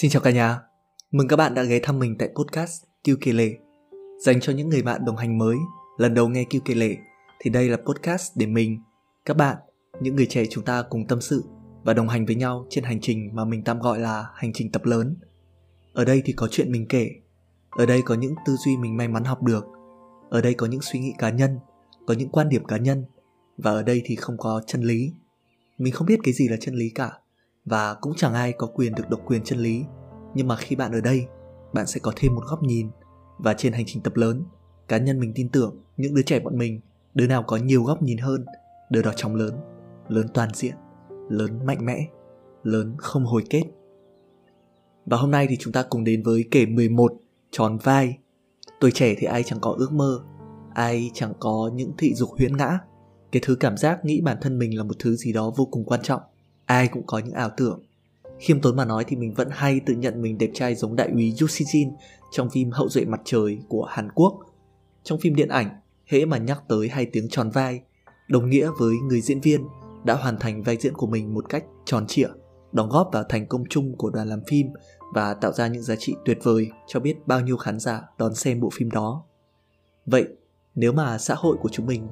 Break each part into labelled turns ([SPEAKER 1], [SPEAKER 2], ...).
[SPEAKER 1] Xin chào cả nhà, mừng các bạn đã ghé thăm mình tại podcast Kiêu Kể Lể. Dành cho những người bạn đồng hành mới, lần đầu nghe Kiêu Kể Lể, thì đây là podcast để mình, các bạn, những người trẻ chúng ta cùng tâm sự và đồng hành với nhau trên hành trình mà mình tạm gọi là hành trình tập lớn. Ở đây thì có chuyện mình kể, ở đây có những tư duy mình may mắn học được, ở đây có những suy nghĩ cá nhân, có những quan điểm cá nhân, và ở đây thì không có chân lý. Mình không biết cái gì là chân lý cả, và cũng chẳng ai có quyền được độc quyền chân lý. Nhưng mà khi bạn ở đây, bạn sẽ có thêm một góc nhìn và trên hành trình tập lớn, cá nhân mình tin tưởng những đứa trẻ bọn mình, đứa nào có nhiều góc nhìn hơn, đứa đó chóng lớn lớn toàn diện, lớn mạnh mẽ, lớn không hồi kết. Và hôm nay thì chúng ta cùng đến với kể 11 tròn vai. Tuổi trẻ thì ai chẳng có ước mơ, ai chẳng có những thị dục huyễn ngã. Cái thứ cảm giác nghĩ bản thân mình là một thứ gì đó vô cùng quan trọng ai cũng có những ảo tưởng khiêm tốn mà nói thì mình vẫn hay tự nhận mình đẹp trai giống đại úy Yoo Jin trong phim Hậu duệ mặt trời của Hàn Quốc. Trong phim điện ảnh, hễ mà nhắc tới hai tiếng tròn vai, đồng nghĩa với người diễn viên đã hoàn thành vai diễn của mình một cách tròn trịa, đóng góp vào thành công chung của đoàn làm phim và tạo ra những giá trị tuyệt vời cho biết bao nhiêu khán giả đón xem bộ phim đó. Vậy, nếu mà xã hội của chúng mình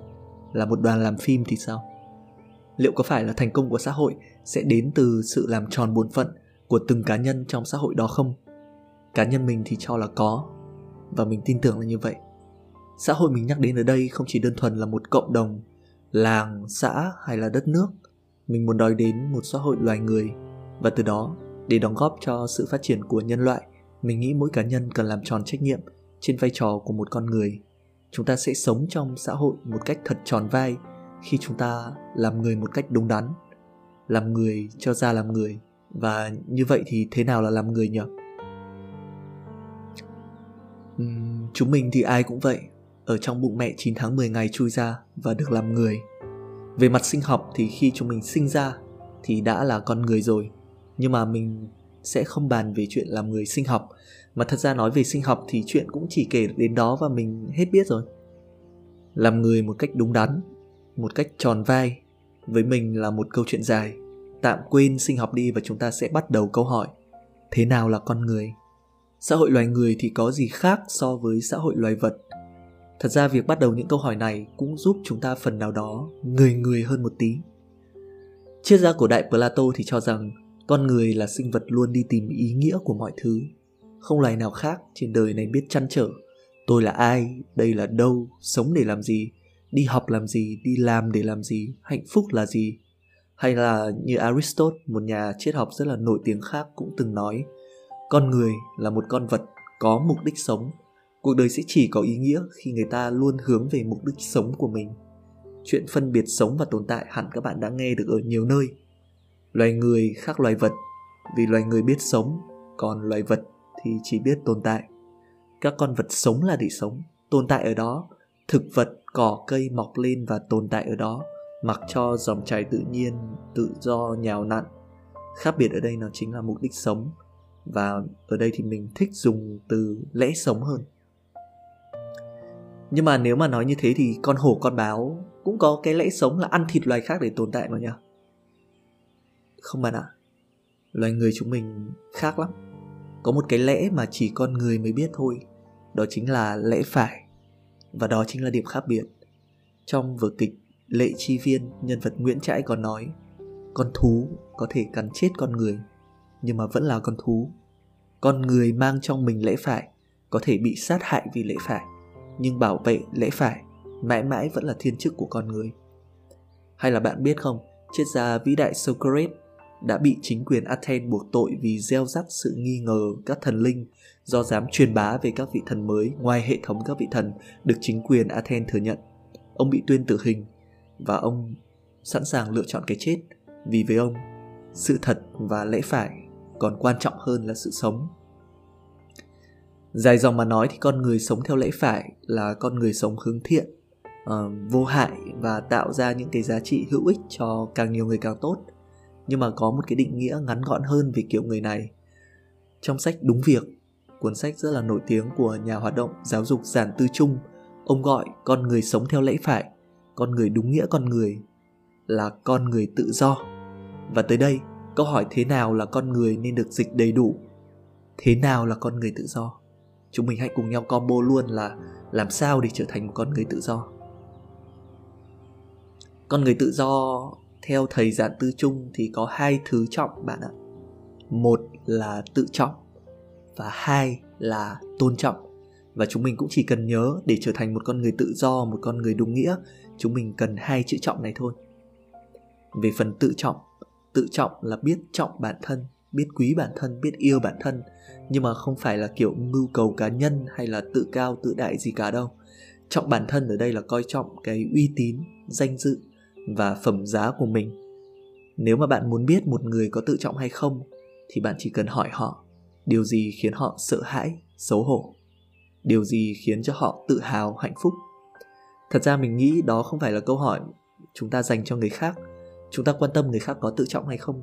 [SPEAKER 1] là một đoàn làm phim thì sao? liệu có phải là thành công của xã hội sẽ đến từ sự làm tròn bổn phận của từng cá nhân trong xã hội đó không? Cá nhân mình thì cho là có, và mình tin tưởng là như vậy. Xã hội mình nhắc đến ở đây không chỉ đơn thuần là một cộng đồng, làng, xã hay là đất nước. Mình muốn nói đến một xã hội loài người, và từ đó, để đóng góp cho sự phát triển của nhân loại, mình nghĩ mỗi cá nhân cần làm tròn trách nhiệm trên vai trò của một con người. Chúng ta sẽ sống trong xã hội một cách thật tròn vai khi chúng ta làm người một cách đúng đắn làm người cho ra làm người. Và như vậy thì thế nào là làm người nhỉ? Uhm, chúng mình thì ai cũng vậy. Ở trong bụng mẹ 9 tháng 10 ngày chui ra và được làm người. Về mặt sinh học thì khi chúng mình sinh ra thì đã là con người rồi. Nhưng mà mình sẽ không bàn về chuyện làm người sinh học. Mà thật ra nói về sinh học thì chuyện cũng chỉ kể đến đó và mình hết biết rồi. Làm người một cách đúng đắn một cách tròn vai với mình là một câu chuyện dài. Tạm quên sinh học đi và chúng ta sẽ bắt đầu câu hỏi, thế nào là con người? Xã hội loài người thì có gì khác so với xã hội loài vật? Thật ra việc bắt đầu những câu hỏi này cũng giúp chúng ta phần nào đó người người hơn một tí. Triết gia cổ đại plato thì cho rằng con người là sinh vật luôn đi tìm ý nghĩa của mọi thứ. Không loài nào khác trên đời này biết chăn trở. Tôi là ai? Đây là đâu? Sống để làm gì? Đi học làm gì, đi làm để làm gì, hạnh phúc là gì? Hay là như aristotle, một nhà triết học rất là nổi tiếng khác cũng từng nói, con người là một con vật có mục đích sống. Cuộc đời sẽ chỉ có ý nghĩa khi người ta luôn hướng về mục đích sống của mình. Chuyện phân biệt sống và tồn tại hẳn các bạn đã nghe được ở nhiều nơi. Loài người khác loài vật, vì loài người biết sống, còn loài vật thì chỉ biết tồn tại. Các con vật sống là để sống, tồn tại ở đó, thực vật cỏ cây mọc lên và tồn tại ở đó, mặc cho dòng chảy tự nhiên, tự do nhào nặn. Khác biệt ở đây nó chính là mục đích sống, và ở đây thì mình thích dùng từ lẽ sống hơn. Nhưng mà nếu mà nói như thế thì con hổ con báo cũng có cái lẽ sống là ăn thịt loài khác để tồn tại mà nhỉ? Không bạn ạ. Loài người chúng mình khác lắm. Có một cái lẽ mà chỉ con người mới biết thôi, đó chính là lẽ phải và đó chính là điểm khác biệt. Trong vở kịch Lệ Chi Viên, nhân vật Nguyễn Trãi còn nói Con thú có thể cắn chết con người, nhưng mà vẫn là con thú. Con người mang trong mình lễ phải, có thể bị sát hại vì lễ phải, nhưng bảo vệ lễ phải mãi mãi vẫn là thiên chức của con người. Hay là bạn biết không, triết gia vĩ đại Socrates đã bị chính quyền Athens buộc tội vì gieo rắc sự nghi ngờ các thần linh do dám truyền bá về các vị thần mới ngoài hệ thống các vị thần được chính quyền Athens thừa nhận. Ông bị tuyên tử hình và ông sẵn sàng lựa chọn cái chết vì với ông sự thật và lẽ phải còn quan trọng hơn là sự sống. Dài dòng mà nói thì con người sống theo lẽ phải là con người sống hướng thiện, uh, vô hại và tạo ra những cái giá trị hữu ích cho càng nhiều người càng tốt. Nhưng mà có một cái định nghĩa ngắn gọn hơn về kiểu người này. Trong sách Đúng Việc, cuốn sách rất là nổi tiếng của nhà hoạt động giáo dục giản tư trung, ông gọi con người sống theo lẽ phải, con người đúng nghĩa con người là con người tự do. Và tới đây, câu hỏi thế nào là con người nên được dịch đầy đủ? Thế nào là con người tự do? Chúng mình hãy cùng nhau combo luôn là làm sao để trở thành một con người tự do. Con người tự do theo thầy giản tư trung thì có hai thứ trọng bạn ạ. Một là tự trọng và hai là tôn trọng. Và chúng mình cũng chỉ cần nhớ để trở thành một con người tự do, một con người đúng nghĩa, chúng mình cần hai chữ trọng này thôi. Về phần tự trọng tự trọng là biết trọng bản thân, biết quý bản thân, biết yêu bản thân, nhưng mà không phải là kiểu mưu cầu cá nhân hay là tự cao tự đại gì cả đâu. Trọng bản thân ở đây là coi trọng cái uy tín, danh dự và phẩm giá của mình. Nếu mà bạn muốn biết một người có tự trọng hay không, thì bạn chỉ cần hỏi họ, điều gì khiến họ sợ hãi, xấu hổ? Điều gì khiến cho họ tự hào, hạnh phúc? Thật ra mình nghĩ đó không phải là câu hỏi chúng ta dành cho người khác. Chúng ta quan tâm người khác có tự trọng hay không,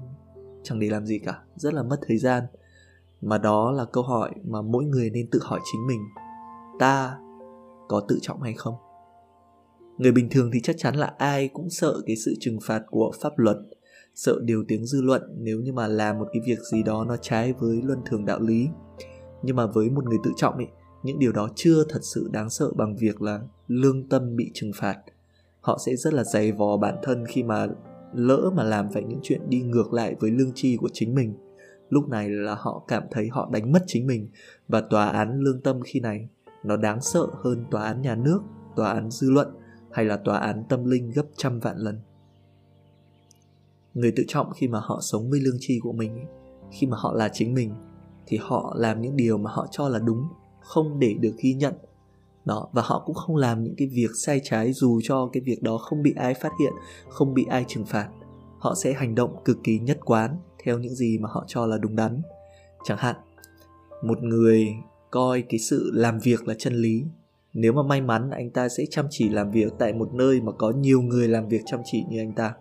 [SPEAKER 1] chẳng để làm gì cả, rất là mất thời gian. Mà đó là câu hỏi mà mỗi người nên tự hỏi chính mình. Ta có tự trọng hay không? Người bình thường thì chắc chắn là ai cũng sợ cái sự trừng phạt của pháp luật, sợ điều tiếng dư luận nếu như mà làm một cái việc gì đó nó trái với luân thường đạo lý. Nhưng mà với một người tự trọng ấy những điều đó chưa thật sự đáng sợ bằng việc là lương tâm bị trừng phạt. Họ sẽ rất là dày vò bản thân khi mà lỡ mà làm phải những chuyện đi ngược lại với lương tri của chính mình. Lúc này là họ cảm thấy họ đánh mất chính mình và tòa án lương tâm khi này nó đáng sợ hơn tòa án nhà nước, tòa án dư luận hay là tòa án tâm linh gấp trăm vạn lần? Người tự trọng khi mà họ sống với lương tri của mình, khi mà họ là chính mình, thì họ làm những điều mà họ cho là đúng, không để được ghi nhận. Đó, và họ cũng không làm những cái việc sai trái dù cho cái việc đó không bị ai phát hiện, không bị ai trừng phạt. Họ sẽ hành động cực kỳ nhất quán theo những gì mà họ cho là đúng đắn. Chẳng hạn, một người coi cái sự làm việc là chân lý nếu mà may mắn, anh ta sẽ chăm chỉ làm việc tại một nơi mà có nhiều người làm việc chăm chỉ như anh ta.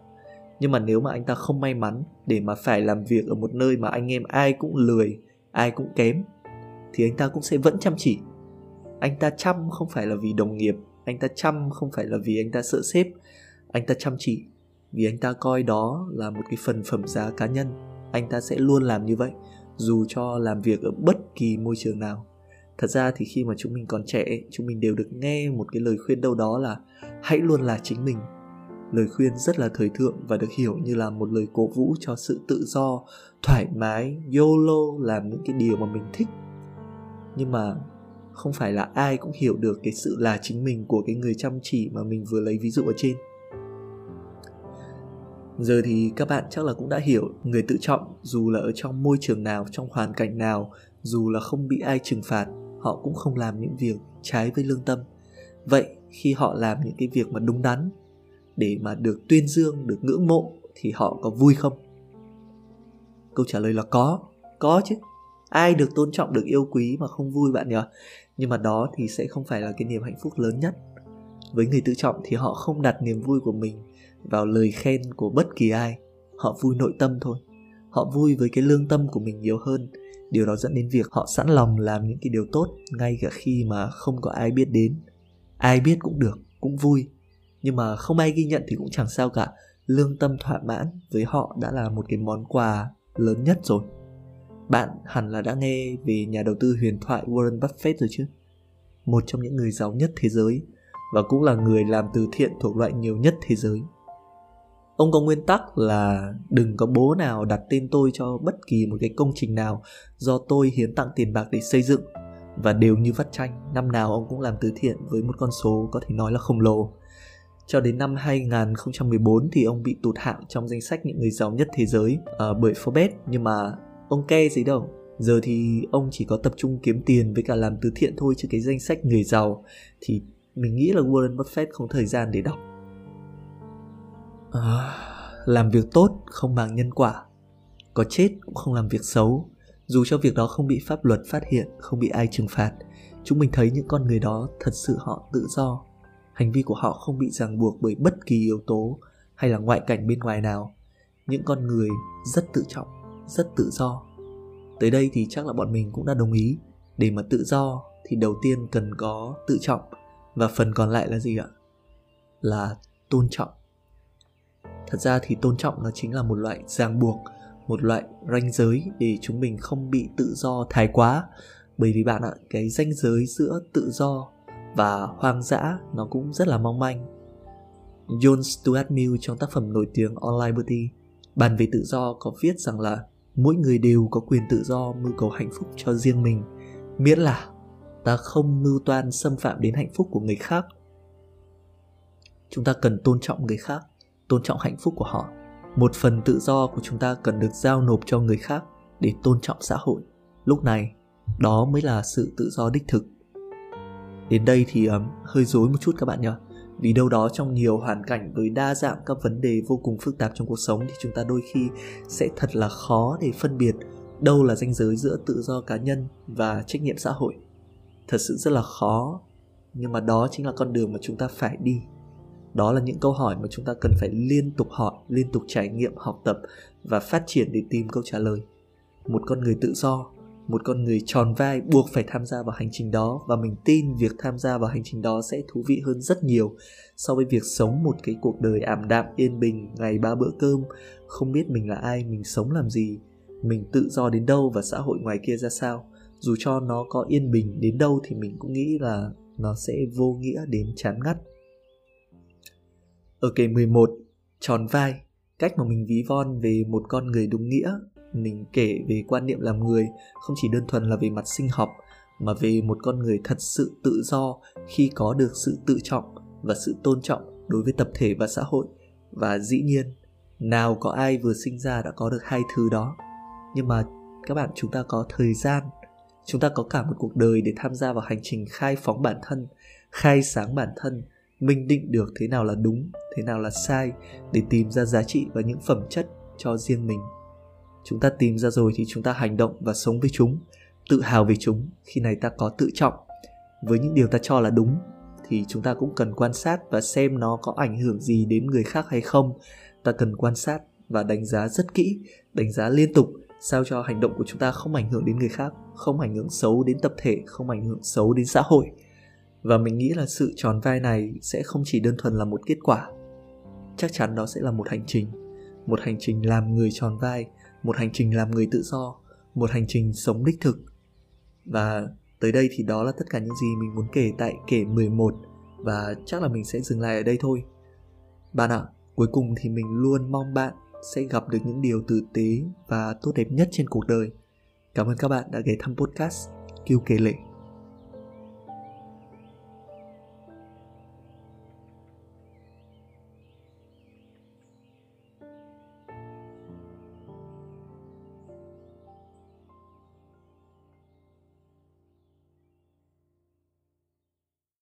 [SPEAKER 1] Nhưng mà nếu mà anh ta không may mắn để mà phải làm việc ở một nơi mà anh em ai cũng lười, ai cũng kém, thì anh ta cũng sẽ vẫn chăm chỉ. Anh ta chăm không phải là vì đồng nghiệp, anh ta chăm không phải là vì anh ta sợ sếp. Anh ta chăm chỉ vì anh ta coi đó là một cái phần phẩm giá cá nhân. Anh ta sẽ luôn làm như vậy, dù cho làm việc ở bất kỳ môi trường nào thật ra thì khi mà chúng mình còn trẻ chúng mình đều được nghe một cái lời khuyên đâu đó là hãy luôn là chính mình. Lời khuyên rất là thời thượng và được hiểu như là một lời cổ vũ cho sự tự do, thoải mái, yolo, làm những cái điều mà mình thích. Nhưng mà không phải là ai cũng hiểu được cái sự là chính mình của cái người chăm chỉ mà mình vừa lấy ví dụ ở trên. Giờ thì các bạn chắc là cũng đã hiểu, người tự trọng dù là ở trong môi trường nào, trong hoàn cảnh nào, dù là không bị ai trừng phạt họ cũng không làm những việc trái với lương tâm. Vậy khi họ làm những cái việc mà đúng đắn, để mà được tuyên dương, được ngưỡng mộ, thì họ có vui không? Câu trả lời là có có chứ. Ai được tôn trọng, được yêu quý mà không vui bạn nhỉ? Nhưng mà đó thì sẽ không phải là cái niềm hạnh phúc lớn nhất. Với người tự trọng thì họ không đặt niềm vui của mình vào lời khen của bất kỳ ai. Họ vui nội tâm thôi. Họ vui với cái lương tâm của mình nhiều hơn điều đó dẫn đến việc họ sẵn lòng làm những cái điều tốt ngay cả khi mà không có ai biết đến. Ai biết cũng được, cũng vui. Nhưng mà không ai ghi nhận thì cũng chẳng sao cả. Lương tâm thỏa mãn với họ đã là một cái món quà lớn nhất rồi. Bạn hẳn là đã nghe về nhà đầu tư huyền thoại Warren Buffett rồi chứ? Một trong những người giàu nhất thế giới và cũng là người làm từ thiện thuộc loại nhiều nhất thế giới ông có nguyên tắc là đừng có bố nào đặt tên tôi cho bất kỳ một cái công trình nào do tôi hiến tặng tiền bạc để xây dựng. Và đều như vắt tranh. năm nào ông cũng làm từ thiện với một con số có thể nói là khổng lồ. Cho đến năm 2014 thì ông bị tụt hạng trong danh sách những người giàu nhất thế giới uh, bởi Forbes. Nhưng mà ông ke gì đâu. Giờ thì ông chỉ có tập trung kiếm tiền với cả làm từ thiện thôi chứ cái danh sách người giàu thì mình nghĩ là Warren Buffett không thời gian để đọc à, làm việc tốt không bằng nhân quả. Có chết cũng không làm việc xấu. Dù cho việc đó không bị pháp luật phát hiện không bị ai trừng phạt chúng mình thấy những con người đó thật sự họ tự do. Hành vi của họ không bị ràng buộc bởi bất kỳ yếu tố hay là ngoại cảnh bên ngoài nào. Những con người rất tự trọng rất tự do. Tới đây thì chắc là bọn mình cũng đã đồng ý. Để mà tự do thì đầu tiên cần có tự trọng. Và phần còn lại là gì ạ? Là tôn trọng thật ra thì tôn trọng nó chính là một loại ràng buộc, một loại ranh giới để chúng mình không bị tự do thái quá. Bởi vì bạn ạ, cái ranh giới giữa tự do và hoang dã nó cũng rất là mong manh. John Stuart Mill trong tác phẩm nổi tiếng On Liberty bàn về tự do có viết rằng là mỗi người đều có quyền tự do mưu cầu hạnh phúc cho riêng mình, miễn là ta không mưu toan xâm phạm đến hạnh phúc của người khác. Chúng ta cần tôn trọng người khác tôn trọng hạnh phúc của họ. Một phần tự do của chúng ta cần được giao nộp cho người khác để tôn trọng xã hội. Lúc này đó mới là sự tự do đích thực. Đến đây thì um, hơi dối một chút các bạn nhỉ vì đâu đó trong nhiều hoàn cảnh với đa dạng các vấn đề vô cùng phức tạp trong cuộc sống thì chúng ta đôi khi sẽ thật là khó để phân biệt đâu là ranh giới giữa tự do cá nhân và trách nhiệm xã hội. Thật sự rất là khó nhưng mà đó chính là con đường mà chúng ta phải đi đó là những câu hỏi mà chúng ta cần phải liên tục hỏi, liên tục trải nghiệm, học tập và phát triển để tìm câu trả lời. Một con người tự do, một con người tròn vai buộc phải tham gia vào hành trình đó và mình tin việc tham gia vào hành trình đó sẽ thú vị hơn rất nhiều so với việc sống một cái cuộc đời ảm đạm, yên bình, ngày ba bữa cơm, không biết mình là ai, mình sống làm gì, mình tự do đến đâu và xã hội ngoài kia ra sao. Dù cho nó có yên bình đến đâu thì mình cũng nghĩ là nó sẽ vô nghĩa đến chán ngắt ở kể 11 tròn vai, cách mà mình ví von về một con người đúng nghĩa. Mình kể về quan niệm làm người không chỉ đơn thuần là về mặt sinh học, mà về một con người thật sự tự do khi có được sự tự trọng và sự tôn trọng đối với tập thể và xã hội. Và dĩ nhiên, nào có ai vừa sinh ra đã có được hai thứ đó. Nhưng mà các bạn, chúng ta có thời gian, chúng ta có cả một cuộc đời để tham gia vào hành trình khai phóng bản thân, khai sáng bản thân minh định được thế nào là đúng, thế nào là sai để tìm ra giá trị và những phẩm chất cho riêng mình. Chúng ta tìm ra rồi thì chúng ta hành động và sống với chúng, tự hào về chúng khi này ta có tự trọng. Với những điều ta cho là đúng thì chúng ta cũng cần quan sát và xem nó có ảnh hưởng gì đến người khác hay không. Ta cần quan sát và đánh giá rất kỹ, đánh giá liên tục sao cho hành động của chúng ta không ảnh hưởng đến người khác, không ảnh hưởng xấu đến tập thể, không ảnh hưởng xấu đến xã hội và mình nghĩ là sự tròn vai này sẽ không chỉ đơn thuần là một kết quả chắc chắn đó sẽ là một hành trình một hành trình làm người tròn vai một hành trình làm người tự do một hành trình sống đích thực và tới đây thì đó là tất cả những gì mình muốn kể tại kể 11 và chắc là mình sẽ dừng lại ở đây thôi. Bạn ạ, cuối cùng thì mình luôn mong bạn sẽ gặp được những điều tử tế và tốt đẹp nhất trên cuộc đời. Cảm ơn các bạn đã ghé thăm podcast Kiêu Kể Lệ.